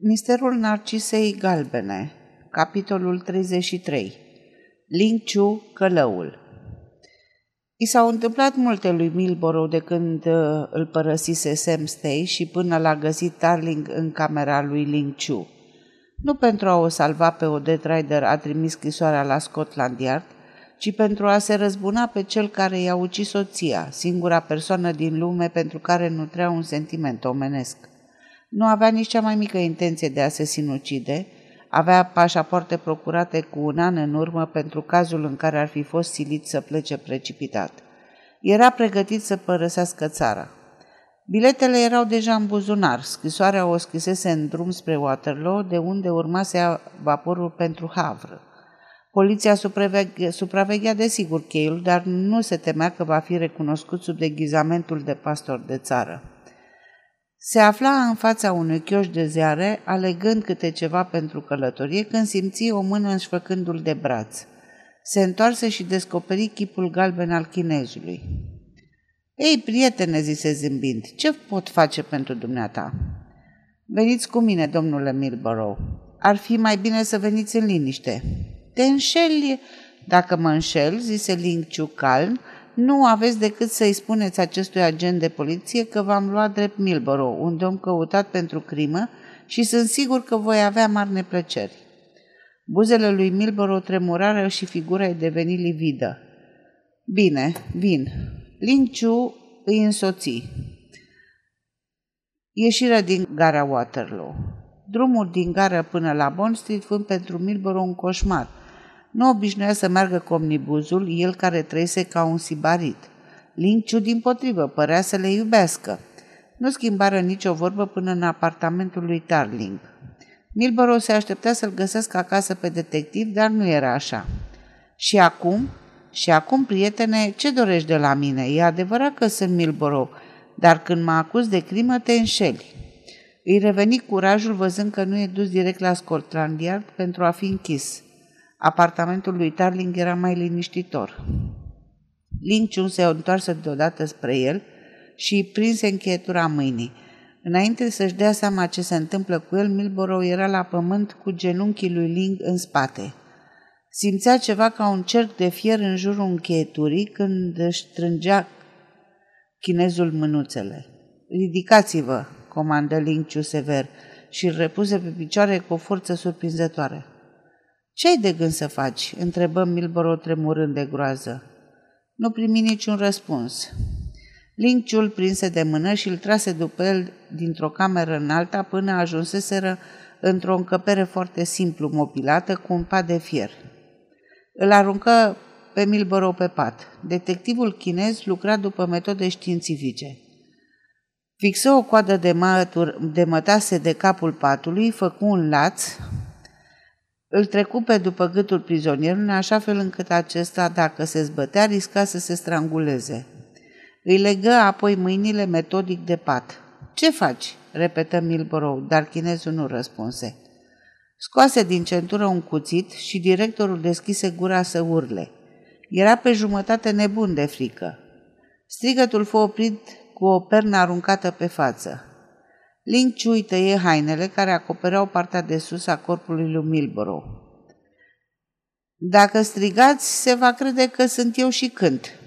Misterul Narcisei Galbene Capitolul 33 Ling Chu, Călăul I s-au întâmplat multe lui Milborough de când uh, îl părăsise Sam Stay și până l-a găsit Darling în camera lui Ling Chu. Nu pentru a o salva pe Odette Rider a trimis scrisoarea la Scotland Yard, ci pentru a se răzbuna pe cel care i-a ucis soția, singura persoană din lume pentru care nu trea un sentiment omenesc. Nu avea nici cea mai mică intenție de a se sinucide, avea pașapoarte procurate cu un an în urmă pentru cazul în care ar fi fost silit să plece precipitat. Era pregătit să părăsească țara. Biletele erau deja în buzunar, scrisoarea o scrisese în drum spre Waterloo, de unde urma să ia vaporul pentru Havre. Poliția supraveghea, supraveghea desigur cheiul, dar nu se temea că va fi recunoscut sub deghizamentul de pastor de țară. Se afla în fața unui chioș de ziare, alegând câte ceva pentru călătorie, când simți o mână înșfăcându-l de braț. Se întoarse și descoperi chipul galben al chinezului. Ei, prietene, zise zâmbind, ce pot face pentru dumneata? Veniți cu mine, domnule Milborough. Ar fi mai bine să veniți în liniște. Te înșeli? Dacă mă înșel, zise Ling Chu calm, nu aveți decât să-i spuneți acestui agent de poliție că v-am luat drept Milborough, un domn căutat pentru crimă și sunt sigur că voi avea mari neplăceri. Buzele lui Milborough tremurară și figura ei deveni lividă. Bine, vin. Linciu îi însoți. Ieșirea din gara Waterloo. Drumul din gară până la Bond Street fând pentru Milborough un coșmar – nu obișnuia să meargă cu omnibuzul, el care trăise ca un sibarit. Linciu, din potrivă, părea să le iubească. Nu schimbară nicio vorbă până în apartamentul lui Tarling. Milborough se aștepta să-l găsească acasă pe detectiv, dar nu era așa. Și acum? Și acum, prietene, ce dorești de la mine? E adevărat că sunt Milborough, dar când mă acuz de crimă, te înșeli. Îi reveni curajul văzând că nu e dus direct la Scotland Yard pentru a fi închis. Apartamentul lui Tarling era mai liniștitor. Linciun se întoarse deodată spre el și îi prinse încheietura mâinii. Înainte să-și dea seama ce se întâmplă cu el, Milborough era la pământ cu genunchii lui Ling în spate. Simțea ceva ca un cerc de fier în jurul încheieturii când își strângea chinezul mânuțele. Ridicați-vă, comandă Ling Chu sever și îl repuse pe picioare cu o forță surprinzătoare. Ce ai de gând să faci?" întrebă Milboro tremurând de groază. Nu primi niciun răspuns. Linciul prinse de mână și îl trase după el dintr-o cameră în alta până ajunseseră într-o încăpere foarte simplu mobilată cu un pat de fier. Îl aruncă pe Milboro pe pat. Detectivul chinez lucra după metode științifice. Fixă o coadă de, mături, de mătase de capul patului, făcu un laț, îl trecu pe după gâtul prizonierului, așa fel încât acesta, dacă se zbătea, risca să se stranguleze. Îi legă apoi mâinile metodic de pat. Ce faci?" repetă Milborough, dar chinezul nu răspunse. Scoase din centură un cuțit și directorul deschise gura să urle. Era pe jumătate nebun de frică. Strigătul fu oprit cu o pernă aruncată pe față. Ling Chui tăie hainele care acopereau partea de sus a corpului lui Milborough. Dacă strigați, se va crede că sunt eu și cânt.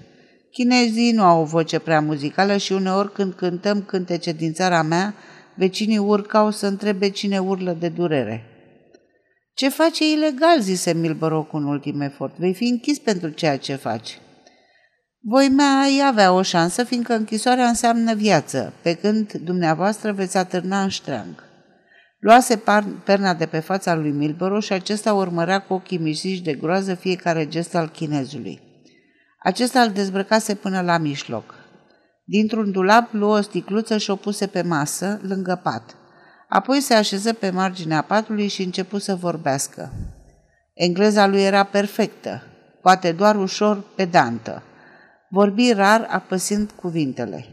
Chinezii nu au o voce prea muzicală și uneori când cântăm cântece din țara mea, vecinii urcau să întrebe cine urlă de durere. Ce face ilegal, zise Milborough cu un ultim efort. Vei fi închis pentru ceea ce faci. Voi mai avea o șansă, fiindcă închisoarea înseamnă viață, pe când dumneavoastră veți atârna în ștreang. Luase perna de pe fața lui Milborough și acesta urmărea cu ochii misiși de groază fiecare gest al chinezului. Acesta îl dezbrăcase până la mijloc. Dintr-un dulap luă o sticluță și o puse pe masă, lângă pat. Apoi se așeză pe marginea patului și începu să vorbească. Engleza lui era perfectă, poate doar ușor pedantă. Vorbi rar, apăsind cuvintele.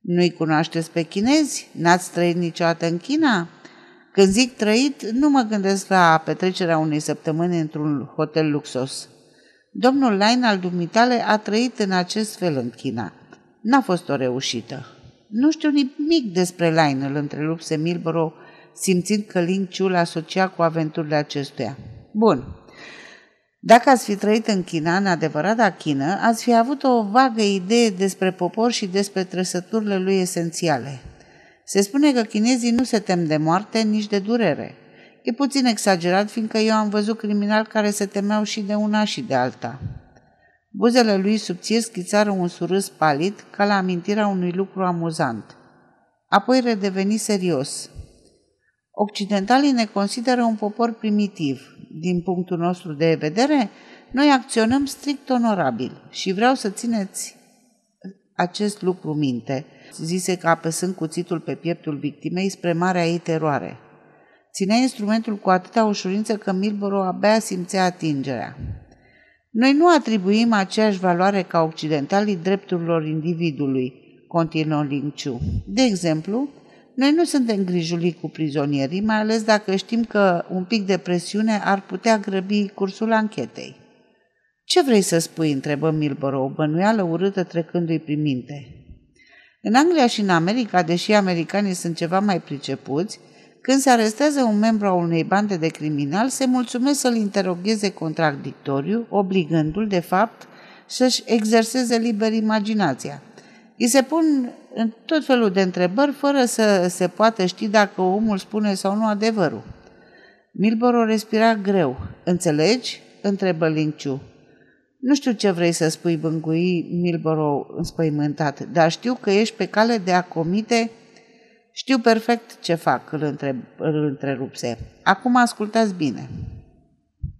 Nu-i cunoașteți pe chinezi? N-ați trăit niciodată în China? Când zic trăit, nu mă gândesc la petrecerea unei săptămâni într-un hotel luxos. Domnul Lain al dumitale a trăit în acest fel în China. N-a fost o reușită. Nu știu nimic despre Lain, îl întrerupse Milborough simțind că Ling Chu l asocia cu aventurile acestuia. Bun. Dacă ați fi trăit în China, în adevărata Chină, ați fi avut o vagă idee despre popor și despre trăsăturile lui esențiale. Se spune că chinezii nu se tem de moarte, nici de durere. E puțin exagerat, fiindcă eu am văzut criminali care se temeau și de una și de alta. Buzele lui subțiri schițară un surâs palid, ca la amintirea unui lucru amuzant. Apoi redeveni serios. Occidentalii ne consideră un popor primitiv. Din punctul nostru de vedere, noi acționăm strict onorabil și vreau să țineți acest lucru minte, zise că apăsând cuțitul pe pieptul victimei spre marea ei teroare. Ținea instrumentul cu atâta ușurință că Milboro abia simțea atingerea. Noi nu atribuim aceeași valoare ca occidentalii drepturilor individului, continuă Linciu. De exemplu, noi nu suntem grijuli cu prizonierii, mai ales dacă știm că un pic de presiune ar putea grăbi cursul anchetei. Ce vrei să spui?" întrebă Milboro, o bănuială urâtă trecându-i prin minte. În Anglia și în America, deși americanii sunt ceva mai pricepuți, când se arestează un membru a unei bande de criminali, se mulțumesc să-l interogheze contradictoriu, obligându-l, de fapt, să-și exerseze liber imaginația. Îi se pun în tot felul de întrebări fără să se poată ști dacă omul spune sau nu adevărul. Milboro respira greu. Înțelegi? întrebă Linciu. Nu știu ce vrei să spui, bângui Milboro înspăimântat, dar știu că ești pe cale de a comite... Știu perfect ce fac, îl, întreb, îl întrerupse. Acum ascultați bine.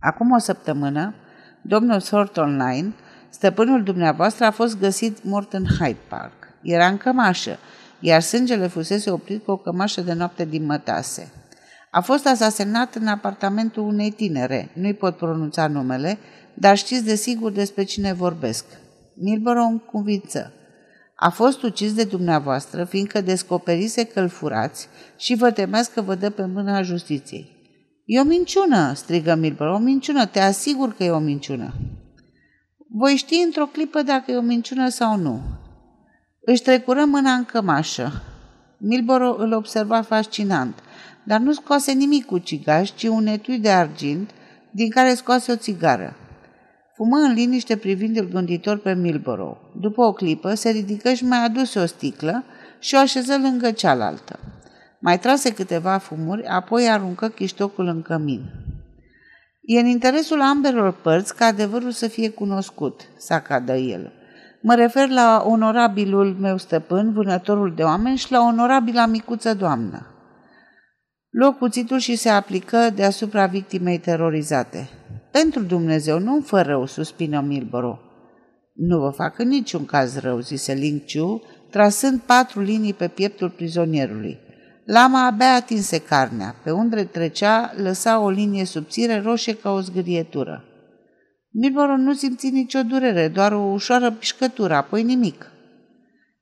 Acum o săptămână, domnul Thornton Line, stăpânul dumneavoastră, a fost găsit mort în Hyde Park. Era în cămașă, iar sângele fusese oprit cu o cămașă de noapte din mătase. A fost asasinat în apartamentul unei tinere, nu-i pot pronunța numele, dar știți de sigur despre cine vorbesc. Milboro îmi convință. A fost ucis de dumneavoastră, fiindcă descoperise că îl furați și vă temeați că vă dă pe mâna justiției. E o minciună, strigă Milboro, o minciună, te asigur că e o minciună. Voi ști într-o clipă dacă e o minciună sau nu. Își trecură mâna în cămașă. Milboro îl observa fascinant, dar nu scoase nimic cu cigaș, ci un etui de argint, din care scoase o țigară. Fumă în liniște privind-l gânditor pe Milboro. După o clipă, se ridică și mai aduse o sticlă și o așeză lângă cealaltă. Mai trase câteva fumuri, apoi aruncă chiștocul în cămin. E în interesul ambelor părți ca adevărul să fie cunoscut, s-a cadă el. Mă refer la onorabilul meu stăpân, vânătorul de oameni, și la onorabila micuță doamnă. Luă cuțitul și se aplică deasupra victimei terorizate. Pentru Dumnezeu, nu-mi fă rău, suspină Milboro. Nu vă fac în niciun caz rău, zise Ling Chu, trasând patru linii pe pieptul prizonierului. Lama abia atinse carnea. Pe unde trecea, lăsa o linie subțire roșie ca o zgârietură. Milboro nu simți nicio durere, doar o ușoară pișcătură, apoi nimic.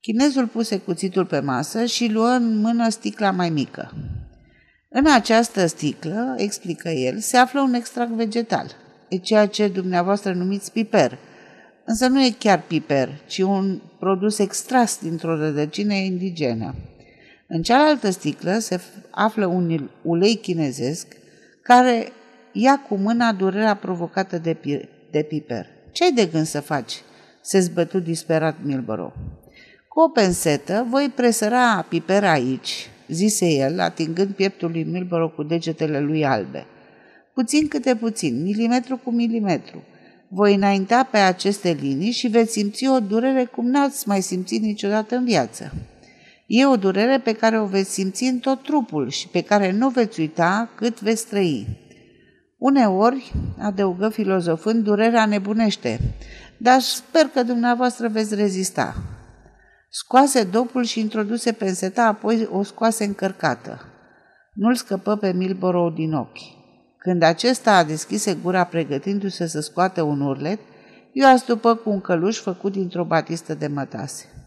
Chinezul puse cuțitul pe masă și luă în mână sticla mai mică. În această sticlă, explică el, se află un extract vegetal. E ceea ce dumneavoastră numiți piper. Însă nu e chiar piper, ci un produs extras dintr-o rădăcină indigenă. În cealaltă sticlă se află un ulei chinezesc care ia cu mâna durerea provocată de, pi- de piper. Ce ai de gând să faci?" se zbătu disperat Milboro. Cu o pensetă voi presăra piper aici, zise el, atingând pieptul lui Milboro cu degetele lui albe. Puțin câte puțin, milimetru cu milimetru. Voi înainta pe aceste linii și veți simți o durere cum n-ați mai simțit niciodată în viață. E o durere pe care o veți simți în tot trupul și pe care nu veți uita cât veți trăi. Uneori, adăugă filozofând, durerea nebunește, dar sper că dumneavoastră veți rezista. Scoase dopul și introduse penseta, apoi o scoase încărcată. Nu-l scăpă pe Milborough din ochi. Când acesta a deschise gura pregătindu-se să scoată un urlet, eu astupă cu un căluș făcut dintr-o batistă de mătase.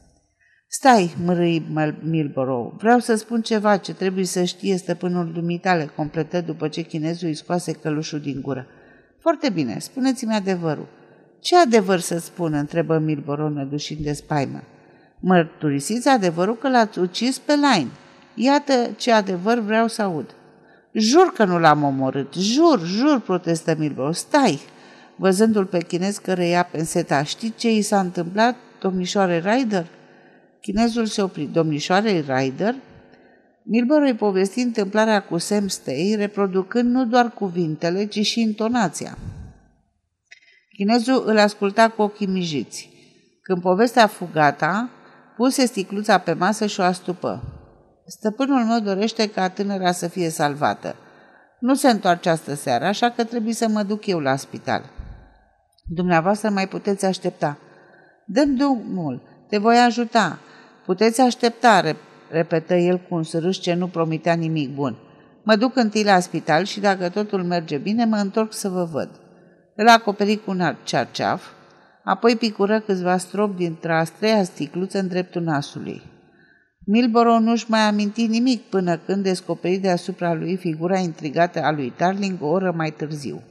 Stai, mărâi Milborough, vreau să spun ceva ce trebuie să știe stăpânul dumitale, completă după ce chinezul îi scoase călușul din gură. Foarte bine, spuneți-mi adevărul. Ce adevăr să spun? întrebă Milborough nădușind de spaimă. Mărturisiți adevărul că l-ați ucis pe Line. Iată ce adevăr vreau să aud. Jur că nu l-am omorât, jur, jur, protestă Milborough. Stai! Văzându-l pe chinez care ia penseta, știți ce i s-a întâmplat, domnișoare Ryder? Chinezul se opri. Domnișoare Ryder? Milborough îi povesti întâmplarea cu Sam Stay, reproducând nu doar cuvintele, ci și intonația. Chinezul îl asculta cu ochii mijiți. Când povestea fu gata, puse sticluța pe masă și o astupă. Stăpânul meu dorește ca tânăra să fie salvată. Nu se întoarce astă seară, așa că trebuie să mă duc eu la spital. Dumneavoastră mai puteți aștepta. Dăm drumul, te voi ajuta. Puteți aștepta, repetă el cu un sărâș ce nu promitea nimic bun. Mă duc întâi la spital și dacă totul merge bine, mă întorc să vă văd. Îl acoperi cu un cearceaf, apoi picură câțiva strop dintre a treia sticluță în dreptul nasului. Milborough nu-și mai aminti nimic până când descoperi deasupra lui figura intrigată a lui Darling o oră mai târziu.